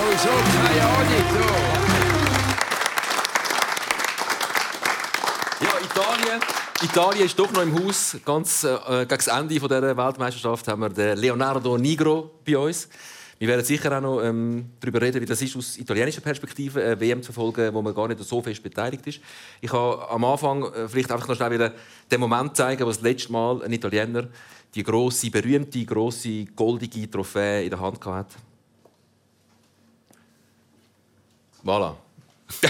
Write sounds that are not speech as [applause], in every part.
sowieso keine Ahnung. So. Ja, Italien. Italien ist doch noch im Haus. Ganz äh, gegen das Ende dieser Weltmeisterschaft haben wir den Leonardo Nigro bei uns. Wir werden sicher auch noch ähm, darüber reden, wie das ist, aus italienischer Perspektive eine WM zu verfolgen, wo man gar nicht so fest beteiligt ist. Ich habe am Anfang äh, vielleicht einfach noch schnell wieder den Moment zeigen, wo das letzte Mal ein Italiener die große, berühmte, große goldige Trophäe in der Hand hatte. Voilà. [laughs]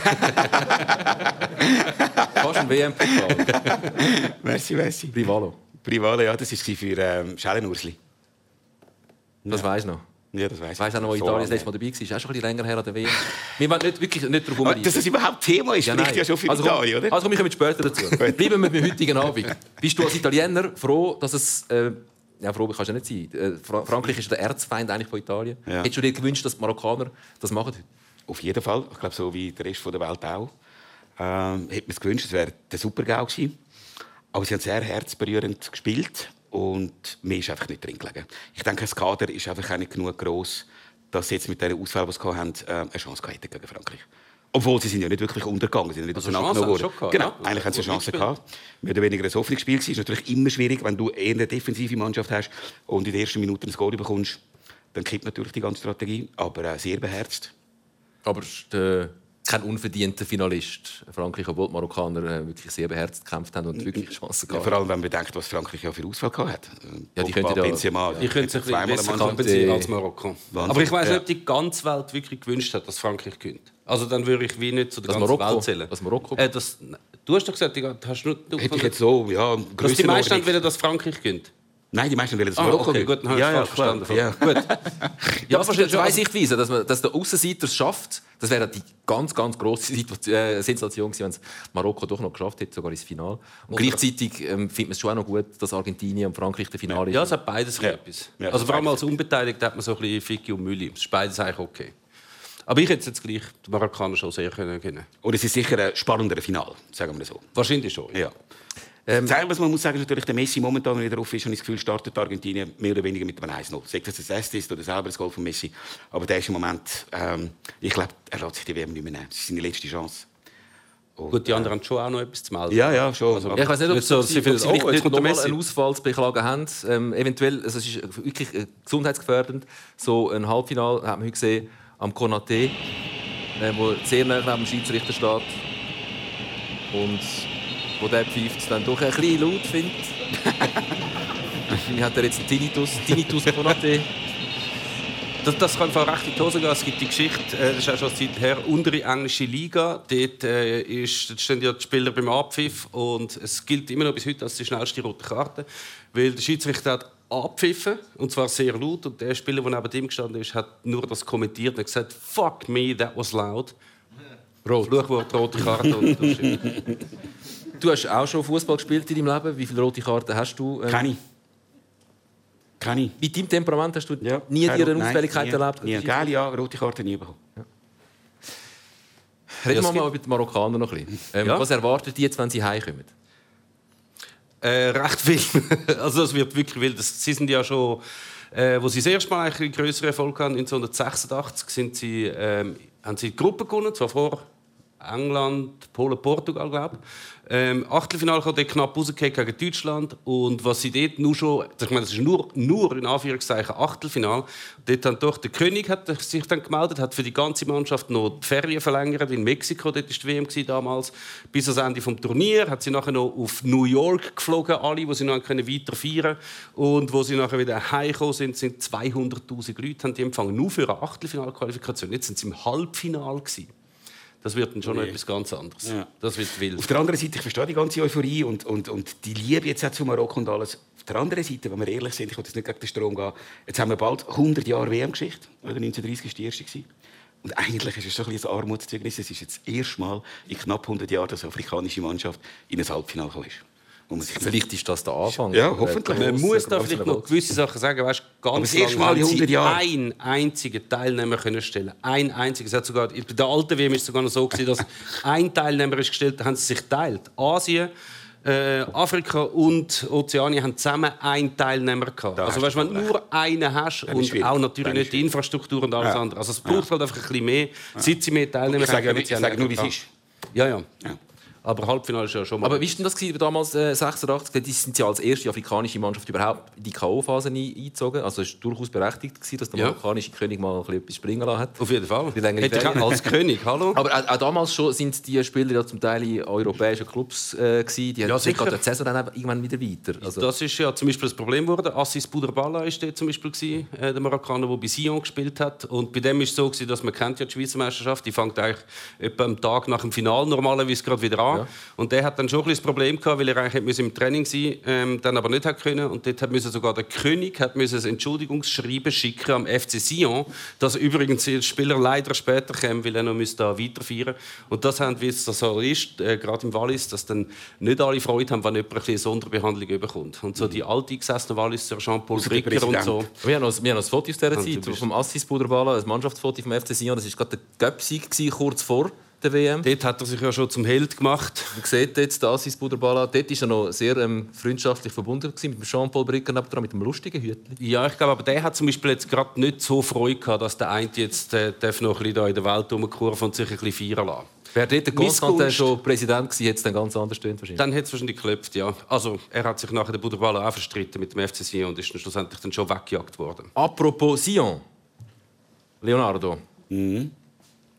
Fast ein WM-Pokal. Merci, merci. Privalo. Privalo, ja, das war für ähm, Schellenursli. Das weiß ich noch. Ja, das weiß ich. Weißt du auch noch, wo So Italien das letzte Mal dabei war? Ist auch schon ein bisschen länger her an der WM. Wir wollen nicht, wirklich nicht darauf Aber rumreiten. dass das überhaupt Thema ist, Ja, nein. ja schon für also, komm, Italien, oder? Also komm, wir kommen später dazu. [laughs] Bleiben wir mit dem heutigen Abend. Bist du als Italiener froh, dass es... Äh, ja, froh kannst du ja nicht sein. Äh, Fra Frankreich ist der Erzfeind eigentlich von Italien. Ja. Hättest du dir gewünscht, dass die Marokkaner das machen heute? Auf jeden Fall. Ich glaube, so wie der Rest der Welt auch. Ähm, hätte man es gewünscht, es wäre der Supergau gewesen. Aber sie haben sehr herzberührend gespielt und mir ist einfach nicht drin gelegen. Ich denke, das Kader ist einfach auch nicht genug groß, dass sie jetzt mit dieser Auswahl, die sie hatten, äh, eine Chance hätten gegen Frankreich. Obwohl sie sind ja nicht wirklich untergegangen, sie sind nicht Also auseinandergenommen worden. Genau, ja. eigentlich haben sie eine Chance gehabt. Mehr oder weniger ein offenes Spiel. Es ist natürlich immer schwierig, wenn du eher eine defensive Mannschaft hast und in den ersten Minuten ein Goal bekommst, dann kippt natürlich die ganze Strategie. Aber äh, sehr beherzt. Aber es ist äh, kein unverdienter Finalist. Frankreich, obwohl die Marokkaner äh, wirklich sehr beherzt gekämpft haben und wirklich Chancen Ja, gehabt vor allem, wenn man bedenkt, was Frankreich ja für Auswahl gehabt hat. Ja, die könnten ja- Benzema, Ich könnte es ein bisschen zweimal besser als Marokko. Wahnsinn. Aber ich weiß Ja. nicht, ob die ganze Welt wirklich gewünscht hat, dass Frankreich gewinnt. Also dann würde ich wie nicht zu der Dass ganzen Marokko- Welt zählen. dass Marokko- Äh, das, du hast doch gesagt, die, hast du, du Hätte ich jetzt so, ja, dass die meisten wollen, dass Frankreich gewinnt. Nein, die meisten wollen das Ah, Marokko okay, gewinnen. gut, dann [laughs] ja, ja, verstanden. Ja. Ja, aber es zwei Sichtweisen. Dass, man, dass der Außenseiter es schafft, das wäre die ganz, ganz grosse Situation, äh, Sensation gewesen, wenn es Marokko doch noch geschafft hätte, sogar ins Finale. Und gleichzeitig ähm, findet man es schon auch noch gut, dass Argentinien und Frankreich der Finale Ja, ist. es hat beides Ja. etwas. Ja, also vor allem als Unbeteiligter hat man so ein bisschen Ficky und Mülli. Es ist beides eigentlich okay. Aber ich hätte jetzt gleich die Marokkaner schon sehr können gewinnen. Und es ist sicher ein spannenderes Finale, sagen wir so. Wahrscheinlich schon. Ja. Ähm, das Einzige, was man muss sagen, ist natürlich, der Messi momentan wenn er wieder auf ist, habe ich das Gefühl, startet Argentinien mehr oder weniger mit einem 1-0. Sagt das das erste ist oder selber das Goal von Messi. Aber der ist im Moment, ähm, ich glaube, er lässt sich die WM nicht mehr nehmen. Das ist seine letzte Chance. Und, Gut, die anderen haben schon auch noch etwas zu melden. Ja, ja, schon. Also, Ja, ich weiß nicht, ob Nicht sie, so, sie, sie ob sie oh, vielleicht jetzt nicht nochmal Messi. einen Ausfall zu beklagen haben. Ähm, eventuell, also es ist wirklich äh, gesundheitsgefährdend. So ein Halbfinale haben wir heute gesehen am Konaté, äh, wo sehr nah neben dem Schiedsrichter steht. Und wo der pfeift, dann doch ein bisschen laut findet. [laughs] Wahrscheinlich hat er jetzt einen Tinnitus, Tinnitus Konaté. Das, das kann einfach recht in die Hose gehen. Es gibt die Geschichte, äh, das ist auch schon Zeit her, untere englische Liga. Dort, äh, ist, dort stehen ja die Spieler beim Abpfiff und es gilt immer noch bis heute als die schnellste rote Karte, weil der Schiedsrichter hat abpfiffen und zwar sehr laut und der Spieler, der neben ihm gestanden ist, hat nur das kommentiert und gesagt «Fuck me, that was loud». Rot. Fluchwort, rote Karte und. [laughs] Du hast auch schon Fußball gespielt in deinem Leben. Wie viele rote Karten hast du? Ähm, Keine. Keine. Bei deinem Temperament hast du Ja, nie keine- dir eine nie, erlebt? Nie. Geile ja, rote Karte nie bekommen. Reden Ja, wir es mal über die Marokkaner noch ein bisschen. Ähm, Ja. Was erwartet die jetzt, wenn sie heimkommen? Äh, recht viel. [laughs] also es wird wirklich wild. Das- Sie sind ja schon, äh, wo sie das erste Mal einen größeren Erfolg hatten, 1986, sind sie, ähm, haben sie die Gruppe gewonnen, zwar vor England, Polen, Portugal, glaube ich. Ähm, Achtelfinale kam dort knapp rausgekriegt gegen Deutschland. Und was sie dort nur schon, ich meine, das ist nur, nur in Anführungszeichen Achtelfinale, dort hat doch der König hat sich dann gemeldet, hat für die ganze Mannschaft noch die Ferien verlängert in Mexiko, dort war die WM damals, bis ans Ende des Turnier, hat sie nachher noch auf New York geflogen, alle, wo sie noch können weiter feiern Und wo sie nachher wieder heimgekommen sind, sind 200'000 Leute haben die empfangen, nur für eine Achtelfinalqualifikation. Jetzt sind sie im Halbfinale gewesen. Das wird dann schon noch etwas ganz anderes. Ja. Das wird wild. Auf der anderen Seite, ich verstehe die ganze Euphorie und, und, und die Liebe jetzt auch zu Marokko und alles. Auf der anderen Seite, wenn wir ehrlich sind, ich will jetzt nicht gegen den Strom gehen, jetzt haben wir bald 100 Jahre WM-Geschichte. Oder 1930 war die erste. Und eigentlich ist es so ein ein Armutszeugnis. Es ist jetzt das erste Mal in knapp 100 Jahren, dass eine afrikanische Mannschaft in ein Halbfinale gekommen ist. Vielleicht ist das der Anfang. Ja, hoffentlich. Man muss da vielleicht noch gewisse Sachen sagen. Weißt, Aber ganz das erste lange Mal in haben sie 100 Jahren. einen einzigen Teilnehmer können stellen. Ein einziger. Es hat sogar bei der alten WM ist es sogar noch so gewesen, dass [laughs] ein Teilnehmer ist gestellt, haben sie sich geteilt. Asien, äh, Afrika und Ozeanien haben zusammen einen Teilnehmer gehabt. Da also weißt, wenn du nur einen hast und schwierig. auch natürlich nicht die Infrastruktur und alles Ja. andere. Also es braucht halt einfach ein bisschen mehr. Seit sie mehr Teilnehmer Ich sage, ja ich sage nur, wie es ist. Ja, ja. Ja. Aber Halbfinale ist ja schon mal. Aber wie war denn das gewesen, damals, äh, 86? Die sind ja als erste afrikanische Mannschaft überhaupt in die K.O.-Phase ein- eingezogen. Also es war durchaus berechtigt, gewesen, dass der Ja. marokkanische König mal ein bisschen etwas springen lassen hat. auf jeden Fall. Hätte als König, hallo? [laughs] Aber auch, auch damals schon sind die Spieler ja zum Teil in europäischen Clubs äh, gewesen. Die Ja, sicher. sicher. die Saison dann irgendwann wieder weiter. Also, Das ist ja zum Beispiel das Problem geworden. Assis Bouderbala ist der zum Beispiel gewesen, äh, der Marokkaner, der bei Sion gespielt hat. Und bei dem ist es so gewesen, dass man kennt ja die Schweizer Meisterschaft. Die fängt eigentlich etwa am Tag nach dem Finale normalerweise gerade wieder an. Ja. Und der hat dann schon ein bisschen das Problem gehabt, weil er eigentlich im Training sein, ähm, dann aber nicht hat können. Und dort hat müssen sogar der König hat müssen ein Entschuldigungsschreiben schicken am FC Sion, dass übrigens der Spieler leider später kam, weil er noch da weiterfeiern. Und das haben, wie es so ist, äh, gerade im Wallis, dass dann nicht alle Freude haben, wenn jemand eine Sonderbehandlung bekommt. Und so die alte gesessenen Walliser Jean-Paul Bricker und so. Wir haben noch, wir haben noch ein Foto aus dieser Zeit vom Assis Buderbala, ein Mannschaftsfoto vom FC Sion. Das war gerade der gewesen, kurz vor der WM. Dort hat er sich ja schon zum Held gemacht. Man sieht jetzt den Assis Buderbala. Dort war er noch sehr ähm, freundschaftlich verbunden gewesen, mit dem Jean-Paul Bricker, nebendran, mit dem lustigen Hütchen. Ja, ich glaube, aber der hat zum Beispiel jetzt gerade nicht so Freude gehabt, dass der eine jetzt äh, darf noch ein bisschen da in der Welt rumkurven und sich ein bisschen feiern lassen. Wäre dort der Constantin schon Präsident gewesen, hätte es dann ganz anders wahrscheinlich. Dann hat es wahrscheinlich geklopft, ja. Also, er hat sich nachher den Buderballer auch verstritten mit dem FC Sion und ist dann schlussendlich dann schon weggejagt worden. Apropos Sion. Leonardo. Mhm.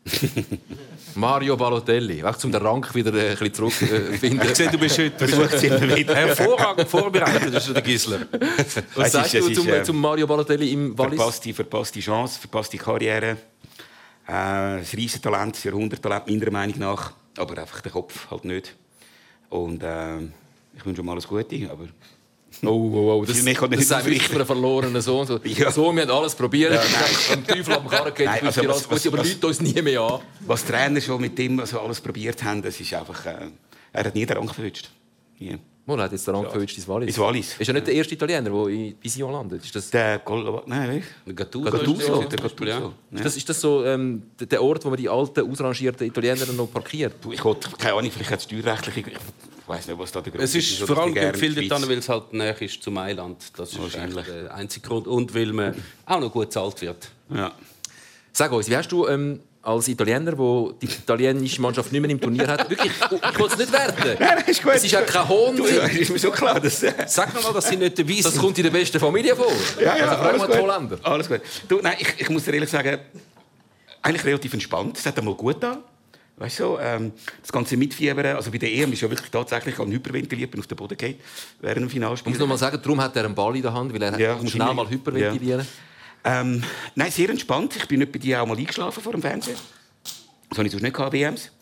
[laughs] Mario Balotelli. Auch zum den Rank wieder äh, ein bisschen zurückfinden. [laughs] Ich sehe, du bist heute Versucht es immer wieder. hervorragend vorbereitet, das ist der Gisler. Was Es sagst ist- du zum, ist, äh, zum Mario Balotelli im Wallis? Verpasste, verpasste Chance, verpasste Karriere. Äh, ein Riesentalent, ein Jahrhunderttalent meiner Meinung nach. Aber einfach der Kopf halt nicht. Und äh, ich wünsche ihm alles Gute. Aber Oh, oh, oh. Das, ich das wir ausrichten. für einen verlorenen Sohn. So, Ja. so, wir haben alles probiert. Ja, am Teufel am Karren geht, Nein, ich also was- alles was- aber Leute uns nie mehr an. was die Trainer schon mit dem also alles probiert haben, das ist einfach... Äh, er hat nie den Rang verwünscht. Wo hat jetzt der Rang verwünscht ins Wallis? Ins Wallis. Ist ja nicht der erste Italiener, der in bei Sion landet. Ist das, Der Gol... Nein, Der Gattuso. Gattuso. ist Der Beispiel, ja. Gattuso. ist das, ist das so ähm, der- Ort, wo man die alten, ausrangierten Italiener noch parkiert? Ich wollte, keine Ahnung, vielleicht hat es steuerrechtliche... Ich weiß nicht, was da der Grund Es ist oder vor allem Schweiz- weil es halt näher ist zu Mailand. Das ist Wahrscheinlich. der einzige Grund. Und weil man auch noch gut bezahlt wird. Ja. Sag uns, wie hast du ähm, als Italiener, der die italienische Mannschaft nicht mehr im Turnier hat, wirklich, ich will es nicht werden. Nein, [laughs] ist gut. Es ist ja kein Hohn. Du, ist mir so klar, dass... Äh, Sag noch mal, dass sie nicht dabei Das kommt in der besten Familie vor. Ja, ja, also frag alles mal die gut. Holländer. Alles gut. Du, nein, ich, ich muss dir ehrlich sagen, eigentlich relativ entspannt. Es hat einmal gut da. Weißt du, ähm, das ganze Mitfiebern, also bei der EM ist ja wirklich tatsächlich an hyperventiliert, bin auf den Boden gefallen während dem Ich Finalspiel. muss noch mal sagen, darum hat er einen Ball in der Hand, weil er Ja, schnell mal hyperventilieren. Ähm, nein, sehr entspannt. Ich bin nicht bei dir auch mal eingeschlafen vor dem Fernsehen. Das habe ich sonst nicht gehabt, WMs.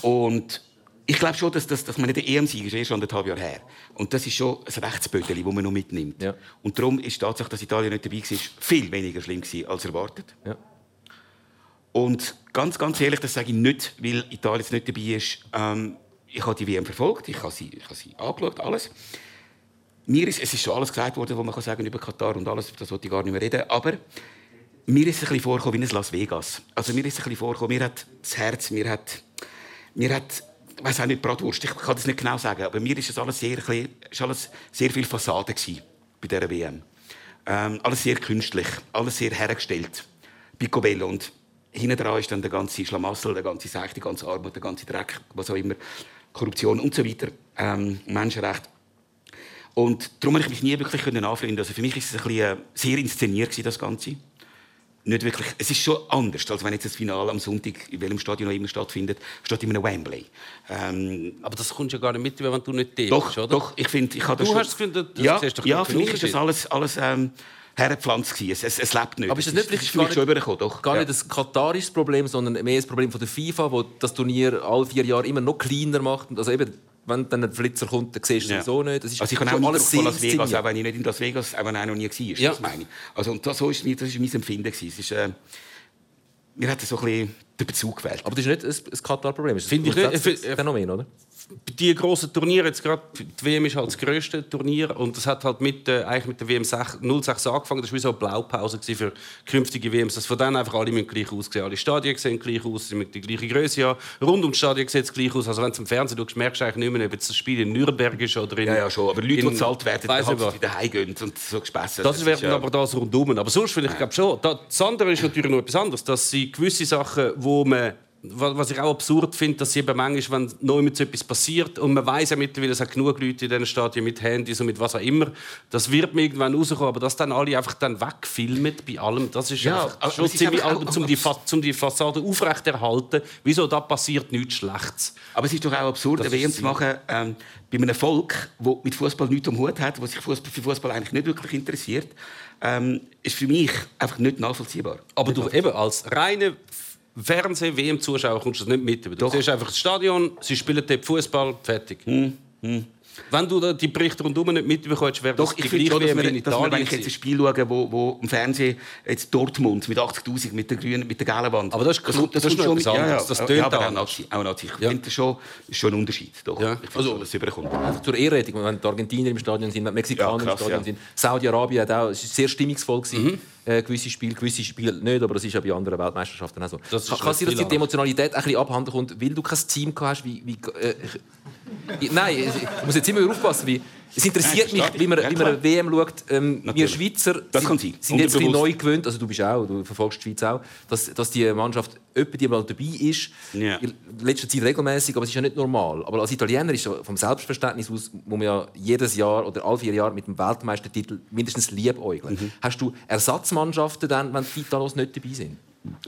Und ich glaube schon, dass, dass, dass man nicht der EM-Sieg ist, erst anderthalb Jahre her. Und das ist schon ein Rechtsböteli, das man noch mitnimmt. Ja. Und darum ist die Tatsache, dass Italien nicht dabei war, viel weniger schlimm gewesen, als erwartet. Ja. Und ganz, ganz ehrlich, das sage ich nicht, weil Italien jetzt nicht dabei ist. Ähm, ich habe die WM verfolgt, ich habe sie, ich habe sie angeschaut, alles. Mir ist, es ist schon alles gesagt worden, was man kann sagen über Katar und alles, das wollte ich gar nicht mehr reden. Aber mir ist es ein bisschen vorgekommen wie ein Las Vegas. Also mir ist es ein bisschen vorgekommen, mir hat das Herz, mir hat, mir hat, ich weiß auch nicht, Bratwurst, ich kann das nicht genau sagen, aber mir ist es alles sehr, ist alles sehr viel Fassade bei dieser WM. Ähm, alles sehr künstlich, alles sehr hergestellt. Picobello und hinten dran ist dann der ganze Schlamassel, der ganze Seich, die ganze Armut, der ganze Dreck, was auch immer, Korruption und so weiter, ähm, Menschenrecht. Und darum konnte ich mich nie wirklich anfreunden. Also für mich ist es ein bisschen, äh, sehr inszeniert das Ganze. Nicht wirklich. Es ist schon anders, als wenn jetzt das Finale am Sonntag in welchem Stadion auch immer stattfindet, statt in einem Wembley. Ähm, Aber das kommst du ja gar nicht mit, wenn du nicht doch, bist, oder? doch. Ich finde, ich habe das Du schon- hast das Gefühl, das- das ja, ja, für mich ist das alles, alles ähm, hergepflanzt. Es, es, es lebt nicht. Aber ist das Es nicht vielleicht gar schon nicht- doch. Gar ja. nicht ein katarisches Problem, sondern mehr ein Problem von der FIFA, wo das Turnier alle vier Jahre immer noch kleiner macht. Also eben, wenn dann ein Flitzer kommt, dann siehst du Ja. es so nicht. Das ist Also ich habe auch alles sehr Las Vegas, auch wenn ich nicht in Las Vegas, auch wenn er noch nie war. Ja. Das meine ich. Also, und das, so ist, das ist mein Empfinden. Es ist, äh, mir hat so ein bisschen den Bezug gefehlt. Aber das ist nicht ein, ein Katar-Problem. Das ist Finde ein ich nicht. grundsätzliches Ich Phänomen, oder? Die grossen Turniere, jetzt gerade die WM ist halt das grösste Turnier und das hat halt mit, äh, eigentlich mit der WM 06 angefangen. Das war wie so eine Blaupause für künftige WMs. Das von dann einfach alle müssen gleich aussehen. Alle Stadien sehen gleich aus, sie müssen die gleiche Größe haben. Rund ums Stadion sieht es gleich aus. Also wenn du im Fernsehen schaust, merkst du eigentlich nicht mehr, ob das Spiel in Nürnberg ist oder in... Ja, ja, schon. Aber Leute, die in- bezahlt werden, Weiss halt wieder heimgehen und so gespessen. Das, wäre ja- aber das rundum. Aber sonst vielleicht glaube schon. Da, das andere ist natürlich noch etwas anderes, dass sie gewisse Sachen, wo man was ich auch absurd finde, dass sie eben manchmal, wenn mit so etwas passiert und man weiß ja mittlerweile, es hat genug Leute in diesen Stadien mit Handys und mit was auch immer, das wird mir irgendwann rauskommen, aber dass dann alle einfach dann wegfilmen bei allem, das ist Ja, einfach schon ziemlich albern, um die, Fa um die Fassade aufrechterhalten. Wieso da passiert nichts Schlechtes? Aber es ist doch auch absurd, Das WM zu machen ähm, bei einem Volk, das mit Fußball nichts am Hut hat, das sich Fußball, für Fußball eigentlich nicht wirklich interessiert, ähm, ist für mich einfach nicht nachvollziehbar. Aber du eben als reiner Fernseh-WM-Zuschauer kommst du das nicht mit. Du Doch. siehst einfach das Stadion, sie spielen dort Fußball, fertig. Wenn du die Berichte rundum nicht mitbekommst, wäre das Doch, ich die finde schon, dass wir, in dass wir, wenn ich jetzt ein. Spiel schaue, wo, wo im Fernsehen jetzt Dortmund mit 80'000 mit der grünen, mit der gelben Wand. Aber das ist das ist noch kommt etwas schon mit- anderes. Das ja, tönt ja, aber anders. Auch Nazi. Ich Ja. finde das schon, ist schon ein Unterschied. Doch. Ja. Ich Also- schon, dass es überkommt. Einfach zur Ehrenrettung, wenn die Argentinier im Stadion sind, wenn die Mexikaner Ja, krass, im Stadion ja. sind. Saudi-Arabien hat auch, es war sehr stimmungsvoll. Gewesen. Mhm. Äh, gewisse Spiele, gewisse Spiele nicht, aber das ist ja bei anderen Weltmeisterschaften auch so. Das ist Kann, kann sein, dass die Emotionalität ein bisschen abhanden kommt, weil du kein Team gehabt hast, wie... wie äh, nein, ich muss jetzt immer wieder aufpassen, wie... Es interessiert mich, wie man, wie man WM schaut. Ähm, wir. Schweizer sind, sind jetzt ein neu gewöhnt, also du bist auch, du verfolgst die Schweiz auch, dass, dass die Mannschaft öppe die mal dabei ist. Ja. In letzter Zeit regelmäßig, aber es ist ja nicht normal. Aber als Italiener ist vom Selbstverständnis aus, muss man ja jedes Jahr oder alle vier Jahre mit dem Weltmeistertitel mindestens liebäugeln. Mhm. Hast du Ersatzmannschaften dann, wenn die Italos nicht dabei sind?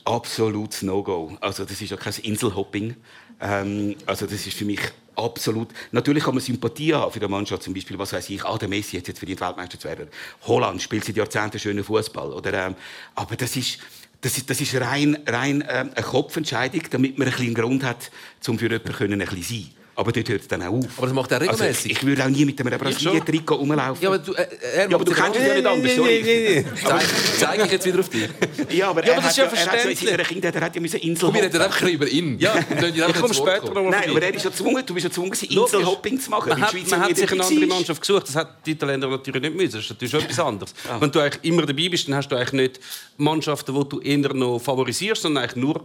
Absolutes No-Go. Also das ist ja kein Inselhopping. Ähm, also das ist für mich absolut. Natürlich kann man Sympathie haben für die Mannschaft, zum Beispiel, was weiß ich, ah, der Messi hat jetzt verdient, Weltmeister zu werden. Holland spielt seit Jahrzehnten schönen Fußball. Ähm, aber das ist das ist, das ist rein, rein ähm, eine Kopfentscheidung, damit man ein bisschen einen Grund hat, um für jemanden können ein bisschen sein. Aber dort hört es dann auch auf. Aber das macht er Also regelmäßig. ich, ich würde auch nie mit einem Brasilien-Trikot rumlaufen. ja, aber du, äh, er Ja, aber du kennst es ja nicht anders, sorry. Zeig, zeig ich jetzt wieder auf dich. Ja, aber, Ja, er aber das hat ist ja er hat verständlich. seiner Kindheit, er hat ja müssen Insel Komm, wir reden einfach über ihn. Ja, Ich komme später noch mal Nein, aber er ist ja gezwungen, du bist ja gezwungen. Inselhopping zu machen. Man hat, die Schweiz man hat sich eine andere. Mannschaft gesucht. Das hat die Italiener natürlich nicht müssen. Das ist natürlich schon etwas anderes. Wenn du eigentlich immer dabei bist, dann hast du eigentlich nicht Mannschaften, die du eher noch favorisierst, sondern eigentlich nur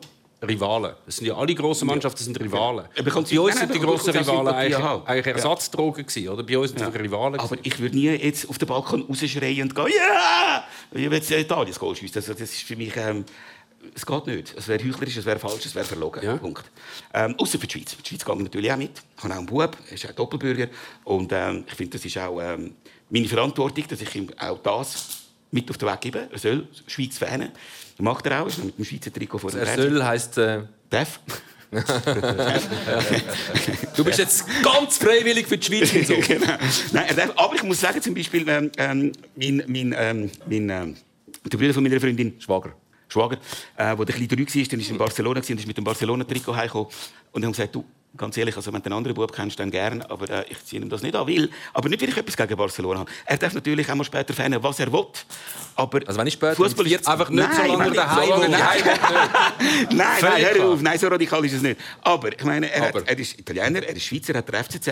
Rivalen. Das sind ja alle grossen Mannschaften das sind Rivalen. Sie- Bei uns sind die grossen Rivalen eigentlich, haben. eigentlich Ja. Ersatzdrogen gewesen, oder? Bei uns sind es Rivalen. Aber ich würde nie jetzt auf den Balkon rausschreien und gehen, ja! Ich will jetzt Italien Goal schiessen. Also, das ist für mich... Ähm, es geht nicht. Es wäre heuchlerisch, es wäre falsch, es wäre verlogen. Ja. Punkt. Ähm, Außer für die Schweiz. Die Schweiz geht natürlich auch mit. Ich habe auch einen Bub, er ist auch Doppelbürger. Und ähm, ich finde, das ist auch ähm, meine Verantwortung, dass ich ihm auch das mit auf den Weg gebe. Er soll Schweiz. Das macht er auch. Ist mit dem Schweizer Trikot vor dem Er soll heisst, äh, Darf. [laughs] du bist jetzt ganz freiwillig für die Schweiz. So. [laughs] genau. Nein, darf, aber ich muss sagen, zum Beispiel, ähm, ähm, mein, mein, ähm, mein, ähm, der Bruder von meiner Freundin, Schwager. Schwager, äh, wo der kleine drei war, der ist in Barcelona und ist mit dem Barcelona-Trikot heimgekommen. Und haben gesagt, du, ganz ehrlich, also wenn du einen anderen Bub kennst, dann gern, aber äh, ich ziehe ihm das nicht an, will. Aber nicht, weil ich etwas gegen Barcelona habe. Er darf natürlich auch mal später fanen, was er will. Aber Also wenn ich später Fußball ist 40 Einfach nicht Nein, so lange daheim so lange daheim. [laughs] Nein, nein, Völlig hör auf. Nein, so radikal ist es nicht. Aber ich meine, er. Hat, er ist Italiener, er ist Schweizer, er hat der FCZ.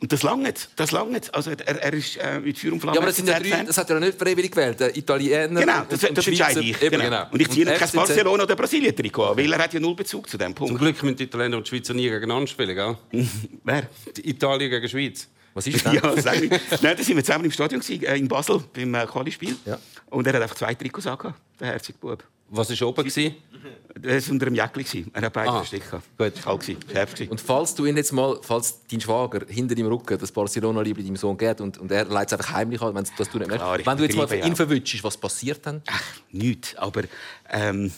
Und das langt. Das langt. Also er, er ist äh, mit Feuer und Flamme Ja, aber das, sind ja drei, das hat er ja nicht freiwillig gewählt. Der Italiener Genau, und- das, und das Schweizer. entscheide ich. Eben, Genau. Und ich ziehe ihm kein FCZ. Barcelona oder Brasilien-Trikot weil er hat ja null Bezug zu Zum Punkt. Glück müssen die Italiener und die Schweizer nie gegeneinander spielen. Gell? [laughs] Wer? Die Italien gegen Schweiz. Was ist [laughs] das? Ja, sag ich. Nein, da sind wir zusammen im Stadion gewesen, äh, in Basel beim äh, Quali-Spiel. Ja. Und er hat einfach zwei Trikots angehabt, der herzige Bub. Was war oben? gewesen? Er war unter einem Jäckli. Er hat beide Ah, gehabt. gut. Das war kalt, gewesen, schärf. gewesen. Und falls du ihn jetzt mal, falls dein Schwager hinter deinem Rücken das Barcelona-Liebe deinem Sohn geht und, und er leitet es einfach heimlich an, wenn das du nicht merkst. Wenn du jetzt mal ihn ja. verwünschst, was passiert dann? Ach, nichts. Aber ähm,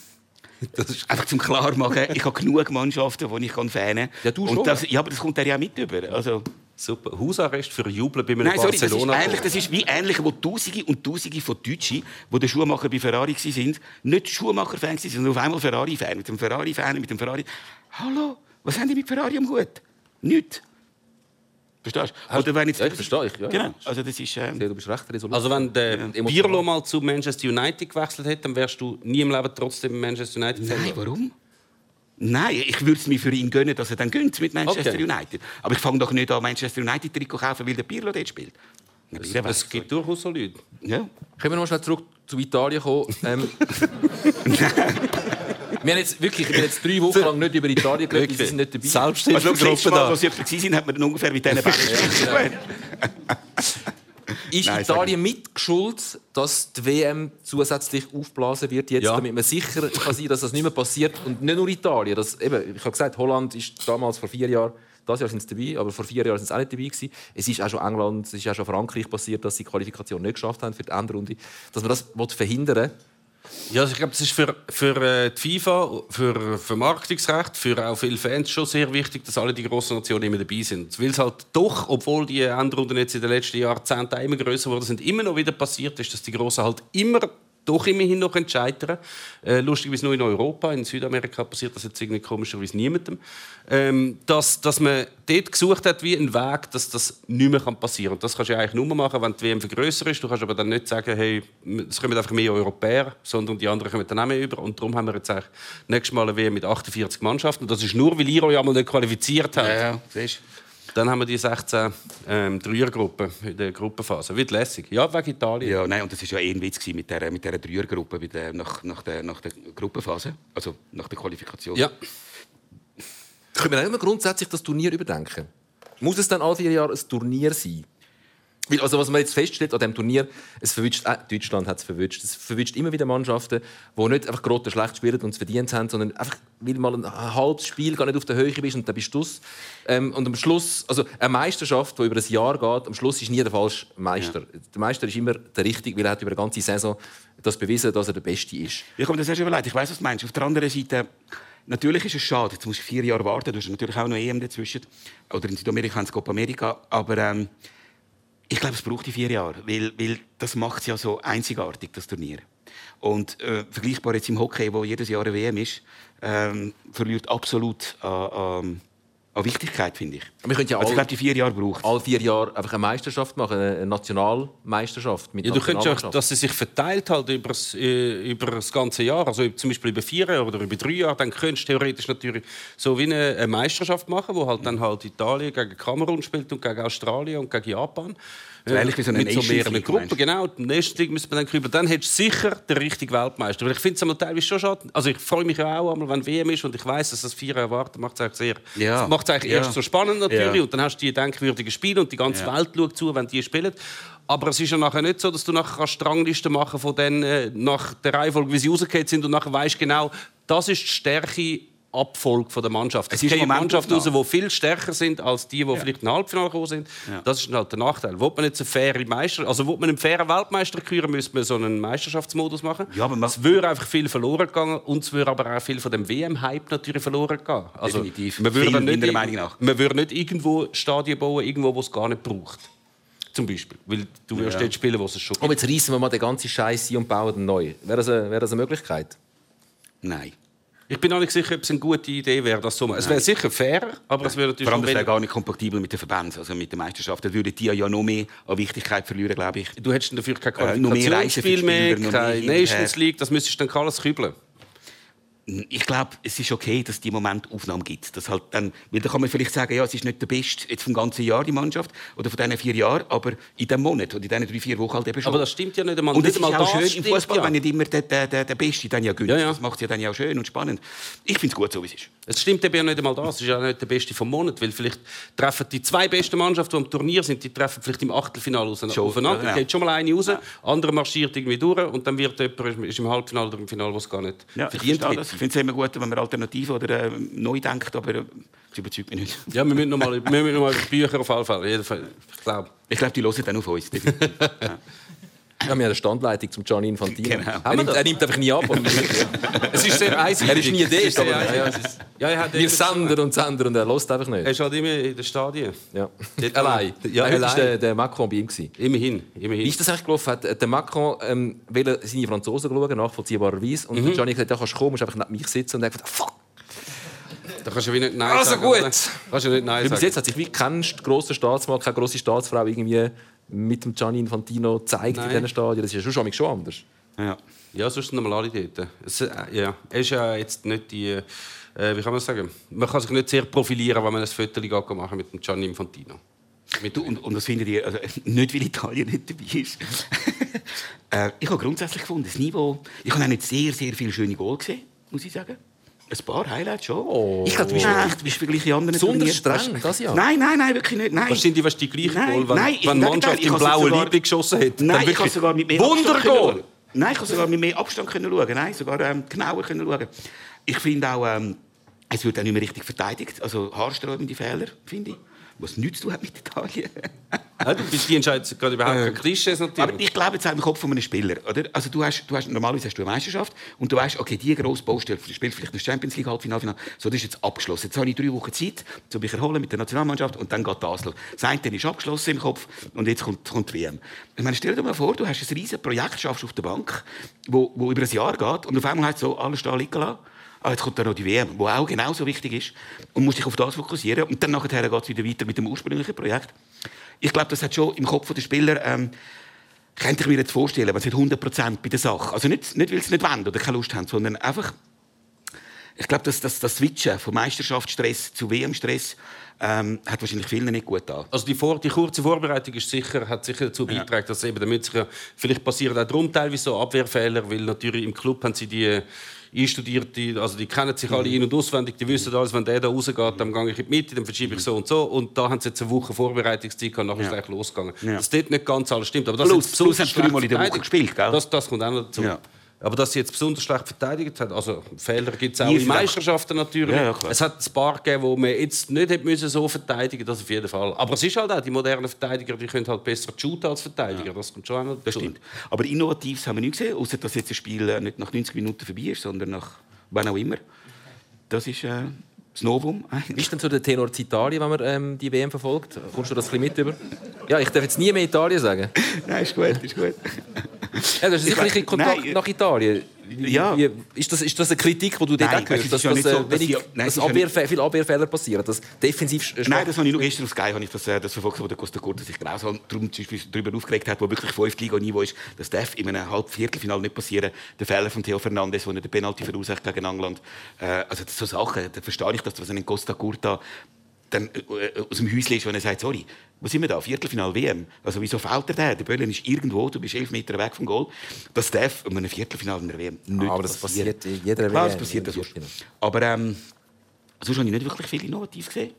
einfach zum klar machen, ich habe genug Mannschaften, die ich kann fanen kann. Ja, du schon. Und das, ja, aber das kommt er ja mit über. Also, Super. Hausarrest für Jubeln bei einem Nein, sorry, das ist, Barcelona. ähnlich, das ist wie ähnliche, wo Tausende und Tausende von Deutschen, die der Schuhmacher bei Ferrari waren, nicht Schuhmacher-Fans waren, sondern auf einmal Ferrari-Fan. Mit dem Ferrari-Fan, mit dem Ferrari. Hallo, was haben die mit Ferrari am Hut? Nichts. Verstehst du? Oder wenn jetzt, Ja, ich verstehe, ich, ja. Genau, also das ist... Ähm, Ja, du bist recht resolut. Also wenn der emotional. Pirlo mal zu Manchester United gewechselt hätte, dann wärst du nie im Leben trotzdem Manchester United Fan. nein, warum? Nein, ich würde es mir für ihn gönnen, dass er dann gönnt mit Manchester Okay. United. Aber ich fange doch nicht an, Manchester United Trikot kaufen, weil der Pirlo dort spielt. Ja, Es, es gibt durchaus so Leute. Ja. Können wir noch schnell zurück zu Italien kommen? Ähm, [laughs] wir haben jetzt wirklich wir haben jetzt drei Wochen lang nicht über Italien geredet, weil sie sind nicht dabei. Also, das letzte Mal, da. als sie waren, hat man dann ungefähr mit diesen Bällen gespielt. Ist Nein, Italien mitgeschuld, dass die WM zusätzlich aufblasen wird, jetzt, Ja. damit man sicher kann sein dass das nicht mehr passiert? Und nicht nur Italien. Das, eben, ich habe gesagt, Holland ist damals vor vier Jahren, das Jahr sind sie dabei, aber vor vier Jahren sind sie auch nicht dabei gewesen. Es ist auch schon England, es ist auch schon Frankreich passiert, dass sie die Qualifikation nicht geschafft haben für die Endrunde. Dass man das verhindern will, Ja, also ich glaube, das ist für, für äh, die FIFA, für Vermarktungsrecht, für auch viele Fans schon sehr wichtig, dass alle die grossen Nationen immer dabei sind. Weil es halt doch, obwohl die Endrunden jetzt in den letzten Jahrzehnten immer größer wurden, sind immer noch wieder passiert ist, dass die Grossen halt immer doch immerhin noch entscheiden. Äh, lustigerweise nur in Europa, in Südamerika passiert das jetzt irgendwie komischerweise niemandem. Ähm, dass, dass man dort gesucht hat wie einen Weg, dass das nicht mehr passieren kann. Und das kannst du ja eigentlich nur machen, wenn die WM vergrößert ist. Du kannst aber dann nicht sagen, hey, es kommen einfach mehr Europäer, sondern die anderen kommen dann auch mehr über. Und darum haben wir jetzt eigentlich nächstes Mal eine WM mit 48 Mannschaften. Und das ist nur, weil ihr euch einmal nicht qualifiziert habt. Ja, ja, siehst Dann haben wir die 16 ähm, Dreiergruppen in der Gruppenphase. Wird lässig. Ja, wegen Italien. Ja, nein, und das war ja eh ein Witz mit dieser mit der Dreiergruppe bei der, nach, nach, der, nach der Gruppenphase, also nach der Qualifikation. Ja. können wir auch immer grundsätzlich das Turnier überdenken? Muss es dann alle vier Jahre ein Turnier sein? Also was man jetzt feststellt an diesem Turnier, es verwünscht, äh, Deutschland hat es verwünscht. Es verwünscht immer wieder Mannschaften, die nicht einfach gerade schlecht spielen und es verdient haben, sondern einfach, weil mal ein halbes Spiel gar nicht auf der Höhe bist und dann bist du ähm, Und am Schluss, also eine Meisterschaft, die über ein Jahr geht, am Schluss ist nie der falsche Meister. Der Meister ist immer der Richtige, weil er hat über eine ganze Saison das bewiesen, dass er der Beste ist. Ich habe mir das erst überlegt. Ich weiß, was du meinst. Auf der anderen Seite, natürlich ist es schade. Jetzt musst du vier Jahre warten. Du hast natürlich auch noch EM dazwischen. Oder in Südamerika haben sie Copa America. Aber ähm, ich glaube, es braucht die vier Jahre. Weil, weil das macht es ja so einzigartig, das Turnier. Und äh, vergleichbar jetzt im Hockey, wo jedes Jahr eine WM ist, ähm, verliert absolut an, an, an Wichtigkeit, finde ich. Aber wir können ja Also ich alle, glaube, die vier Jahre braucht alle vier Jahre einfach eine Meisterschaft machen, eine Nationalmeisterschaft mit Ja, du könntest auch, dass sie sich verteilt halt über das, äh, über das ganze Jahr, also zum Beispiel über vier Jahre oder über drei Jahre, dann könntest du theoretisch natürlich so wie eine, eine Meisterschaft machen, wo halt dann halt Italien gegen Kamerun spielt und gegen Australien und gegen Japan. So ähnlich wie so eine Mit so mehreren Gruppen, genau. Die Nations League müsste man dann kriegen. Dann hättest du sicher den richtigen Weltmeister. Weil ich finde es einmal teilweise schon schade. Also ich freue mich ja auch einmal, wenn WM ist und ich weiß, dass das vier Jahre warten macht es eigentlich sehr. Ja. Macht es eigentlich Ja. erst so spannend natürlich Ja. und dann hast du die denkwürdigen Spiele und die ganze Ja. Welt schaut zu, wenn die spielen. Aber es ist ja nachher nicht so, dass du nachher kannst Ranglisten machen von denen äh, nach der Reihenfolge, wie sie rausgefallen sind und nachher weißt genau, das ist die Stärke Abfolge von der Mannschaft. Es Es ist gibt Mannschaften raus, Momentaufnahme. die viel stärker sind als die, die vielleicht im Halbfinale gekommen sind. Ja. Das ist halt der Nachteil. Will man jetzt einen fairen Meister, also will man einen fairen Weltmeister küren, müsste man so einen Meisterschaftsmodus machen. Ja, aber man- es würde einfach viel verloren gegangen und es würde aber auch viel von dem WM-Hype natürlich verloren gehen. Also, Definitiv. Man würde nicht, nach. man würde nicht irgendwo Stadien bauen, irgendwo, wo es gar nicht braucht. Zum Beispiel. Weil du wirst Ja. dort spielen, wo es schon Aber gibt. jetzt reißen wir mal den ganzen Scheiß ein und bauen den neu. Wäre das eine, wäre das eine Möglichkeit? Nein. Ich bin auch nicht sicher, ob es eine gute Idee wäre, das so machen. Es wäre sicher fair, aber es wäre natürlich Vor allem, schon wäre gar nicht kompatibel mit den Verbänden, also mit der Meisterschaft. Da würden die ja noch mehr an Wichtigkeit verlieren, glaube ich. Du hättest dann dafür kein Äh, mehr Qualifikationsspiel mehr, Spieler, noch mehr keine Nations. League, das müsstest du dann alles kübeln. Ich glaube, es ist okay, dass die Momentaufnahme gibt. Dass halt dann, weil da kann man vielleicht sagen, ja, es ist nicht der Beste jetzt vom ganzen Jahr, die Mannschaft, oder von diesen vier Jahren, aber in diesem Monat oder in diesen drei, vier Wochen halt eben schon. Aber das stimmt ja nicht einmal. und es ist auch das schön im Fußball, ja. wenn nicht immer der, der, der, der Beste dann ja gönnt. Ja, ja. Das macht es ja dann ja auch schön und spannend. Ich finde es gut, so wie es ist. Es stimmt eben ja nicht einmal das. Es ist ja nicht der Beste vom Monat, weil vielleicht treffen die zwei besten Mannschaften, die am Turnier sind, die treffen vielleicht im Achtelfinale aufeinander. ja, ja. Geht schon mal eine raus, andere marschiert irgendwie durch und dann wird jemand ist im Halbfinale oder im Finale, was gar nicht Ja, ich verdient wird. Finde es immer gut, wenn man alternativ oder äh, neu denkt, aber äh, das überzeugt mich nicht. [laughs] Ja, wir müssen noch mal, wir müssen noch mal die Bücher auf alle Fälle. Ich glaube. Ich glaube, die hören dann auf uns. [laughs] Ja, wir haben eine Standleitung zum Gianni Infantino. Genau. Er, nimmt, er nimmt einfach nie ab. [laughs] Es ist sehr einseitig. er ist nie ist dort. Aber, ja, ist, Ja, er hat wir senden und senden und er lässt einfach Er nicht. ist halt immer in den Stadien. Ja. Allein. Ja, heute war allein. der, der Macron bei ihm. Gewesen. Immerhin. immerhin. Wie ist das eigentlich gelaufen? Hat der Macron ähm, will seine Franzosen schauen, nachvollziehbarerweise. Und Mhm. Gianni hat gesagt, ja, kannst du kommen, musst einfach neben mich sitzen. Und er hat gesagt, fuck. Da kannst du wie nicht Nein Also sagen. gut. oder? Kannst du nicht Nein bis jetzt hat sich wie kein grosser Staatsmann, keine grosse Staatsfrau irgendwie mit dem Gianni Infantino gezeigt Nein. in diesen Stadien. Das ist ja schon, schon anders. Ja. Ja, sonst sind dort. Es, äh, ja. Er ist ja jetzt nicht die... Äh, wie kann man sagen? Man kann sich nicht sehr profilieren, wenn man ein Foto machen mit dem Gianni Infantino. Mit, und, und was findet ihr? Also, [laughs] nicht, weil Italien nicht dabei ist. [laughs] äh, ich habe grundsätzlich gefunden, das Niveau... Ich habe auch nicht sehr, sehr viele schöne Goal gesehen, muss ich sagen. Ein paar Highlights schon. Oh. Ich glaube, du bist, Nein. du bist verglichen anderen Besonders Turnieren. streng, das ja. Nein, nein, nein, wirklich nicht. Nein. Was sind die, was die gleichen Nein, Goal, wenn, nein, wenn die nein, Mannschaft im blauen sogar- Liebling geschossen hat? Nein, dann ich wirklich habe sogar mit mehr Wundergoal! Nein, ich habe sogar mit mehr Abstand können schauen. Nein, sogar ähm, genauer können schauen. Ich finde auch, ähm, es wird auch nicht mehr richtig verteidigt. Also haarsträubende Fehler, finde ich. Was nichts zu tun hat mit Italien. [laughs] Ja, du bist die gerade überhaupt keine Klischees Aber natürlich. ich glaube jetzt auch im Kopf von einem Spieler. Oder? Also du hast, du hast, normalerweise hast du eine Meisterschaft und du weißt, okay, die grosse Baustelle, du spielst vielleicht eine Champions League Halbfinale, Finale, so, das ist jetzt abgeschlossen. Jetzt habe ich drei Wochen Zeit, um mich erholen mit der Nationalmannschaft und dann geht das los. Das eine ist abgeschlossen im Kopf und jetzt kommt, kommt die WM. Ich meine, stell dir mal vor, du hast ein riesiges Projekt, schaffst auf der Bank, wo, wo über ein Jahr geht und auf einmal heißt so, alles stehen liegen lassen. Ah, jetzt kommt dann noch die WM, die auch genauso wichtig ist und musst dich auf das fokussieren. Und dann nachher geht es wieder weiter mit dem ursprünglichen Projekt. Ich glaube, das hat schon im Kopf der Spieler ähm, könnte ich mir jetzt vorstellen, wenn sie 100 Prozent bei der Sache, also nicht, nicht weil sie nicht wollen oder keine Lust haben, sondern einfach, ich glaube, dass das, das Switchen von Meisterschaftsstress zu WM-Stress ähm, hat wahrscheinlich vielen nicht gut getan. Also die, vor, die kurze Vorbereitung ist sicher, hat sicher dazu beigetragen, dass eben damit sich ja, vielleicht passieren auch darum teilweise so Abwehrfehler, weil natürlich im Club haben sie die einstudierte, also die kennen sich alle in- und auswendig, die wissen alles, wenn der da rausgeht, dann gehe ich in die Mitte, dann verschiebe ich so und so und da haben sie jetzt eine Woche Vorbereitungszeit gehabt, nachher ist es Ja. eigentlich losgegangen. Ja. Dass dort nicht ganz alles stimmt, aber das Plus- jetzt plus haben sie dreimal in der Woche gespielt, gell? Das, das kommt auch noch dazu. Ja. Aber dass sie jetzt besonders schlecht verteidigt hat, also Fehler gibt es auch in Meisterschaften natürlich. Ja, ja, es hat ein paar gegeben, wo man jetzt nicht hätte müssen so verteidigen das auf jeden Fall. Aber es ist halt auch, die modernen Verteidiger die können halt besser shooten als Verteidiger. Das kommt schon Das dazu. stimmt. Aber Innovatives haben wir nicht gesehen, außer dass jetzt das Spiel äh, nicht nach 90 Minuten vorbei ist, sondern nach wann auch immer. Das ist äh, das Novum. Wie eigentlich. ist denn so der Tenor zu Italien, wenn man ähm, die WM verfolgt? Kommst du das ein bisschen mit über? Ja, ich darf jetzt nie mehr Italien sagen. [laughs] Nein, ist gut, ist gut. Ja, du hast sicher Ich ein bisschen Kontakt nein, nach Italien. Ja. wie, ist, das, ist das eine Kritik, die du dort auch hörst, dass, ja dass, nicht so, äh, dass wenig, die- nein, es dass ist ja Abwehrfe viele Abwehrfehler passieren, dass defensiv Nein, das habe ich nur gestern auf Sky habe ich das, äh, das verfolgt, wo der Costa Curta sich grausam darum darüber aufgeregt hat, wo wirklich fünf Liga-Niveau ist. Das darf in einem Halbviertelfinale nicht passieren. Der Fehler von Theo Fernandes, wo er den Penalty verursacht gegen England. Äh, also das so Sachen, da verstehe ich, dass was ein Costa Curta dann äh, aus dem Häuschen ist, wenn er sagt, sorry, wo sind wir da? Viertelfinal WM. Also wieso fehlt er da? Der Böllen ist irgendwo, du bist elf Meter weg vom Goal. Das darf in einem Viertelfinal in der WM nicht aber das passieren. passiert in jeder Klar, WM, das passiert das sonst. Aber ähm, sonst habe ich nicht wirklich viel innovativ gesehen.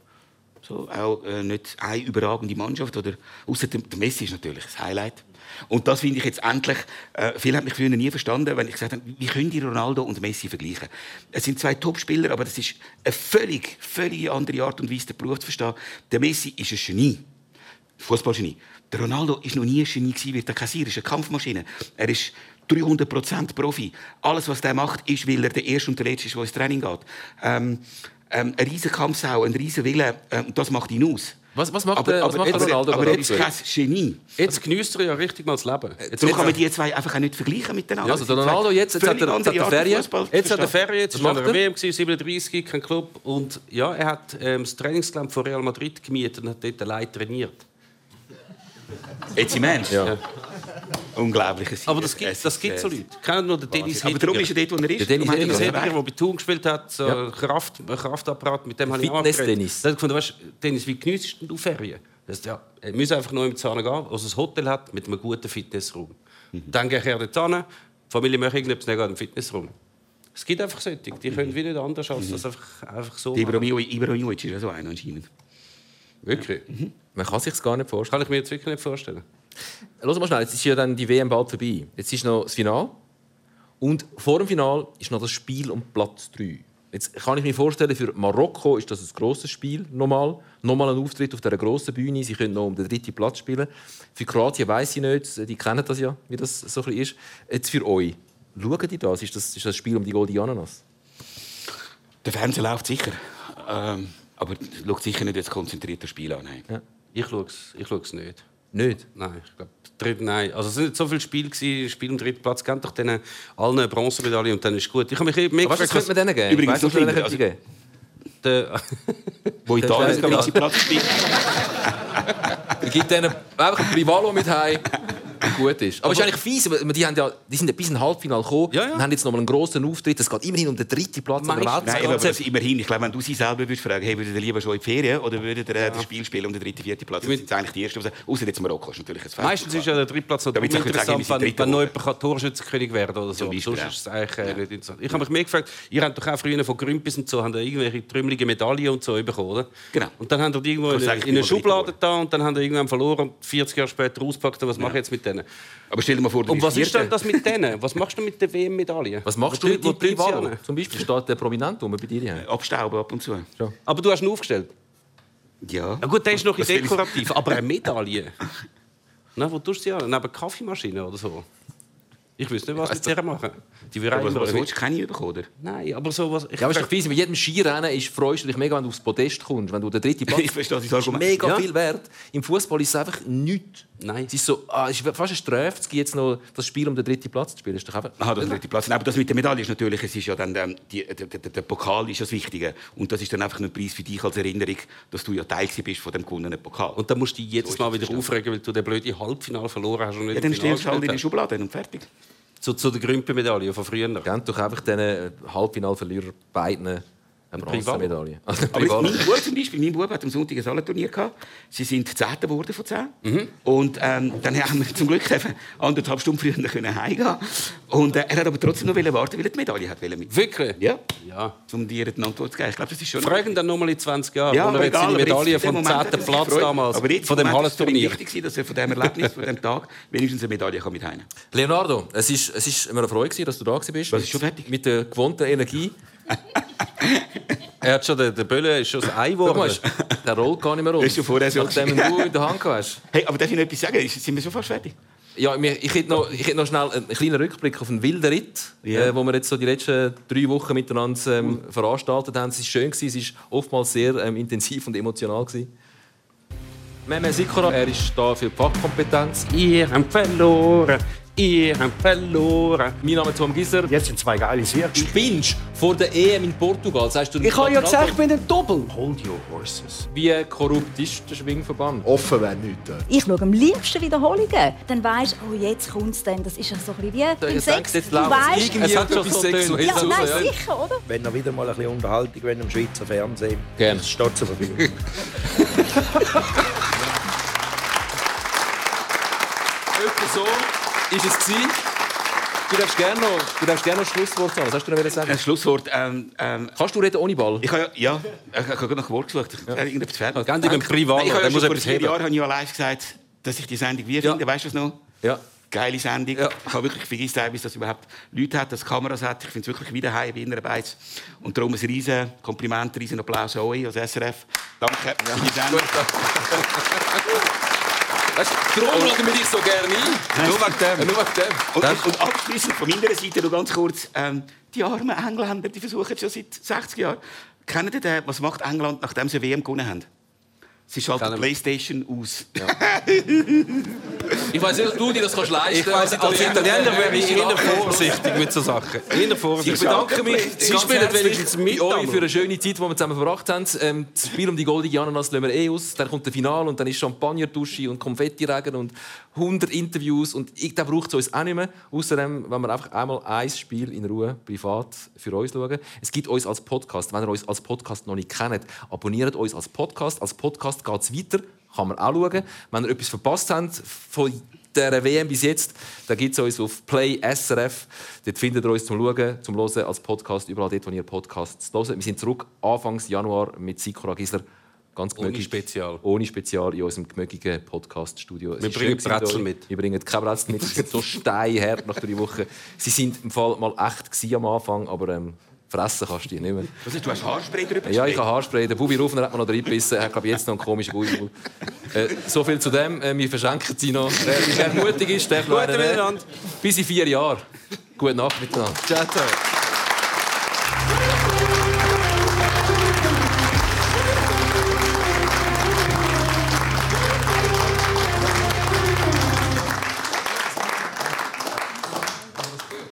So, auch äh, nicht eine überragende Mannschaft. Oder, außer der, der Messi ist natürlich ein Highlight. Und das finde ich jetzt endlich. Äh, viele haben mich früher nie verstanden, wenn ich gesagt habe, wie können die Ronaldo und Messi vergleichen? Es sind zwei Topspieler, aber das ist eine völlig, völlig andere Art und Weise, den Beruf zu verstehen. Der Messi ist ein Genie. Fußballgenie. Der Ronaldo ist noch nie ein Genie wird er kassieren. Er ist eine Kampfmaschine. Er ist 300% Profi. Alles, was er macht, ist, weil er der Erste und der Letzte ist, der ins Training geht. Ähm, ähm, ein riesen Kampfsau, ein riesen Wille, ähm, das macht ihn aus. Was, was macht, Aber, der, was aber, macht aber, Ronaldo aber er aktuell? kein Genie. Jetzt genießt er ja richtig mal das Leben. Jetzt, Darum kann man die zwei einfach auch nicht vergleichen miteinander. Ja, also der Ronaldo jetzt- jetzt hat er- jetzt andere hat er Ferien. Jetzt hat er. Ferien, jetzt ist er? WM, gewesen, 37, kein Club. Und ja, er hat ähm, das Trainingsgelände von Real Madrid gemietet und hat dort allein trainiert. Jetzt im Ernst? Ja. Unglaubliches. Aber das gibt das gibt's so Leute. Kennen nur den Dennis Aber darum ist er dort, wo er ist. Der Dennis Dennis erreicht. der bei Thun gespielt hat, so Ja. Kraft, Kraftapparat, mit dem habe ich Fitness-Dennis. Der hat gefunden, weißt, Dennis, wie genießt du Ferien? Das, ja, er muss einfach noch im Zahn gehen, also ein Hotel hat mit einem guten Fitnessraum. Mhm. Dann gehe ich dort hin, die Familie möchte irgendetwas, dann geht er im Fitnessraum. Es gibt einfach solche, die können wie nicht anders als das einfach, einfach so. Ibrahimovic ist ja so einer anscheinend. Wirklich? Man kann sich gar nicht vorstellen. Kann ich mir jetzt wirklich nicht vorstellen. Los mal schnell, jetzt ist ja dann die WM bald vorbei. Jetzt ist noch das Finale. Und vor dem Finale ist noch das Spiel um Platz 3. Jetzt kann ich mir vorstellen, für Marokko ist das ein grosses Spiel, nochmal. Nochmal ein Auftritt auf dieser grossen Bühne. Sie können noch um den dritten Platz spielen. Für Kroatien weiß ich nicht, die kennen das ja, wie das so ein ist. Jetzt für euch. Schauen die das? Ist das, ist das Spiel um die Goldene Ananas? Der Fernseher läuft sicher. Ähm, aber schaut sicher nicht jetzt konzentriert das Spiel an. Nein. Ich schaue es ich schaue es nicht. Nicht? Nein, ich glaube, dritt, nein. Also es sind nicht so viele Spiele gewesen, Spiel im dritten Platz, kennt doch denen allen eine Bronzemedaille und dann ist gut. Ich habe mich mega was könnte man denen geben? Übrigens schlimmer, denen könnte geben. der, Wo Italien den letzten Platz spielt. [laughs] Ich gebe denen einfach ein Privalo mit heim. Gut ist. Aber, es ist eigentlich fies, weil die, haben ja, die sind ja bis ins Halbfinale gekommen Ja, ja. und haben jetzt noch mal einen grossen Auftritt. Es geht immerhin um den dritten Platz an der Meistens. Nein, aber das immerhin, ich glaube, wenn du sie selber würdest fragen, hey, würdet ihr lieber schon in die Ferien oder würdet ihr äh, das Spiel spielen um den dritten, vierten Platz? Das sind eigentlich die ersten, außer jetzt Marokko ist natürlich ein Fest. Meistens ist ja der Drittplatz noch Da wird sich jetzt sagen, wir interessant, sind wenn, wenn noch jemand Torschützenkönig werden kann oder so. Sonst ja. ist es eigentlich äh, nicht interessant. Ich habe mich mehr gefragt, ihr habt doch auch früher von Grümpis und so haben irgendwelche trümmelige Medaillen und so bekommen, oder? Genau. Und dann haben die irgendwo in, in eine Schublade da und dann haben ihr irgendwann verloren und 40 Jahre später ausgepackt. Und was mache ich jetzt mit denen? Aber stell dir mal vor, du Und was ist denn das mit denen? Was machst du mit den WM-Medaillen? Was machst du mit sie Privalo? Zum Beispiel steht der Prominent um bei dir. Abstauben ab und zu. Aber du hast ihn aufgestellt. Ja. Ja gut, der ist noch ein ich- dekorativ, aber eine Medaille. Na, wo tust du sie an? Neben einer Kaffeemaschine oder so? Ich wüsste nicht, was mit der machen. Die würde auch Was, immer- was willst du? Keine bekommen, oder? Nein, aber so was. Ich Ja, aber es ist doch fies, bei jedem Skirennen ist, freust du dich mega, wenn du aufs Podest kommst. Wenn du den dritten [laughs] Platz Ich verstehe das ist Argument. mega Ja. viel wert. Im Fußball ist es einfach nichts. Nein. Es ist, so, ah, es ist fast eine Strafe, jetzt noch das Spiel um den dritten Platz zu spielen. Das ist doch einfach... Aha, das dritte Platz. Aber das mit der Medaille ist natürlich, es ist ja dann, ähm, die, der, der, der Pokal ist das Wichtige. Und das ist dann einfach ein Preis für dich als Erinnerung, dass du ja Teil gewesen bist von dem gewonnenen Pokal. Und dann musst du dich jedes ist Mal wieder aufregen, weil du den blöden Halbfinale verloren hast. Und nicht ja, dann stellst du halt in die Schublade und fertig. Zu, zu der Grümpe-Medaille von früher. Gebt doch einfach diesen Halbfinalverlierer beiden eine Bronzemedaille. Also, [laughs] Aber mein Bub zum Beispiel, mein Bub hat am Sonntag ein Salenturnier gehabt. Sie sind Zehnter geworden von zehn. Und ähm, dann haben wir zum Glück anderthalb Stunden früher können heimgehen. Und äh, er hat aber trotzdem noch warten, weil er die Medaille hat mit. Wirklich? Ja, Ja. um dir eine Antwort zu geben. Ich glaube, das ist schon. Fragen dann nochmal in 20 Jahren, Ja, er egal, seine Medaille dem vom Moment 10. hat sich Platz gefreut. damals, aber jetzt von dem ist es Hallenturnier. wichtig, dass er von diesem Erlebnis, von diesem Tag, wenigstens eine Medaille kann mit heim Leonardo, es ist, es ist mir eine Freude, gewesen, dass du da bist. Was ist schon fertig? Mit der gewohnten Energie. [laughs] Er hat schon, der, der Bölle ist schon das Ei geworden. der rollt gar nicht mehr rum. Das ist schon vorher so Nachdem du in der Hand hast. Hey, aber darf ich noch etwas sagen? Ist- Sind wir schon fast fertig? Ja, mir- ich hätte noch, ich hätte noch schnell einen kleinen Rückblick auf einen wilden Ritt, Ja. äh, wo wir jetzt so die letzten drei Wochen miteinander ähm, veranstaltet haben. Es war schön, gewesen, es war oftmals sehr ähm, intensiv und emotional. Gewesen. Meme Sikora, er ist da für die Fachkompetenz. Ihr habt verloren, ihr habt verloren. Mein Name ist Tom Gisler. Jetzt sind zwei geile Siege. Spinnst vor der EM in Portugal. Sagst du, Ich habe ja gesagt, ich bin ein Doppel. Hold your horses. Wie korrupt ist der Schwingverband? Offen wäre nichts. Ich schaue am liebsten Wiederholungen. Dann weisst du, oh, jetzt kommt es dann. Das ist ja so ein bisschen wie beim Ich Sex. jetzt Du irgendwie es hat schon etwas so Sexuelles ja, nein, ja. sicher, oder? Wenn noch wieder mal ein bisschen Unterhaltung wenn im Schweizer Fernsehen. Gerne. Das steht zur Verfügung. [laughs] [laughs] Etwa so ist es gewesen. Du darfst gerne noch, du darfst gerne noch Schlusswort sagen. Was hast du noch sagen? Ein Schlusswort. Ähm, ähm, Kannst du reden ohne Ball? ich habe ja, ja, ich habe nach Wort gesucht. Ja. Irgendetwas fehlt. Gehen die beim Privalo, Ich habe ja vor vier. Jahren habe ich ja live gesagt, dass ich die Sendung wie Ja. finde. Weißt du das noch? Ja. Geile Sendung. Ja. Ich habe wirklich vergessen, teilweise, dass es überhaupt Leute hat, dass Kameras hat. Ich finde es wirklich wie daheim bei Innerarbeit. Und darum ein riesen Kompliment, riesen Applaus an euch als SRF. Danke für die Sendung. Weißt darum schauen wir dich so gerne ein. Nur wegen dem. Ja, Nur wegen dem. Und, und abschließend von meiner Seite noch ganz kurz. Ähm, die armen Engländer, die versuchen schon seit 60 Jahren. Kennt ihr den, was macht England, nachdem sie WM gewonnen haben? Sie schalten Kennen. Playstation aus. [laughs] Ich weiß nicht, ob du dir das kannst leisten Ich weiss, als Italiener wäre ich eher vorsichtig mit so Sachen. Eher Ich vorsichtig. bedanke mich Sie spielen wenigstens mit. euch für eine schöne Zeit, die wir zusammen verbracht haben. Ähm, das Spiel um die goldige Ananas lassen wir eh aus. Dann kommt der Finale und dann ist Champagnerdusche und Konfettiregen und 100 Interviews. Und ich, da braucht es uns auch nicht mehr. Außerdem, wenn wir einfach einmal ein Spiel in Ruhe privat für uns schauen. Es gibt uns als Podcast. Wenn ihr uns als Podcast noch nicht kennt, abonniert uns als Podcast. Als Podcast geht es weiter. Kann man auch schauen. Wenn ihr etwas verpasst habt von der WM bis jetzt, da gibt es uns auf Play SRF. Dort findet ihr uns zum Schauen, zum Hören als Podcast, überall dort, wo ihr Podcasts hört. Wir sind zurück Anfang Januar mit Sikora Gisler. Ganz Ohne gemögig. Spezial. Ohne Spezial in unserem gemögigen Podcast-Studio. Wir bringen Brezel mit. Wir bringen keine Brezel mit. Sie sind so [laughs] steinhart nach drei Wochen. Sie sind im Fall mal echt am Anfang, aber ähm, fressen kannst du die nicht mehr. Was ist, du hast Haarspray drüber Ja, ich habe Haarspray. Der Bubi Rufner hat mir noch reingebissen. Er hat, glaube ich, jetzt noch einen komischen Bubi. Äh, so viel zu dem. Äh, wir verschenken sie noch. Wer, wer mutig ist, darf noch Gute einen nehmen. Miteinander. Bis in vier Jahren. Gute Nacht miteinander. Ciao, ciao.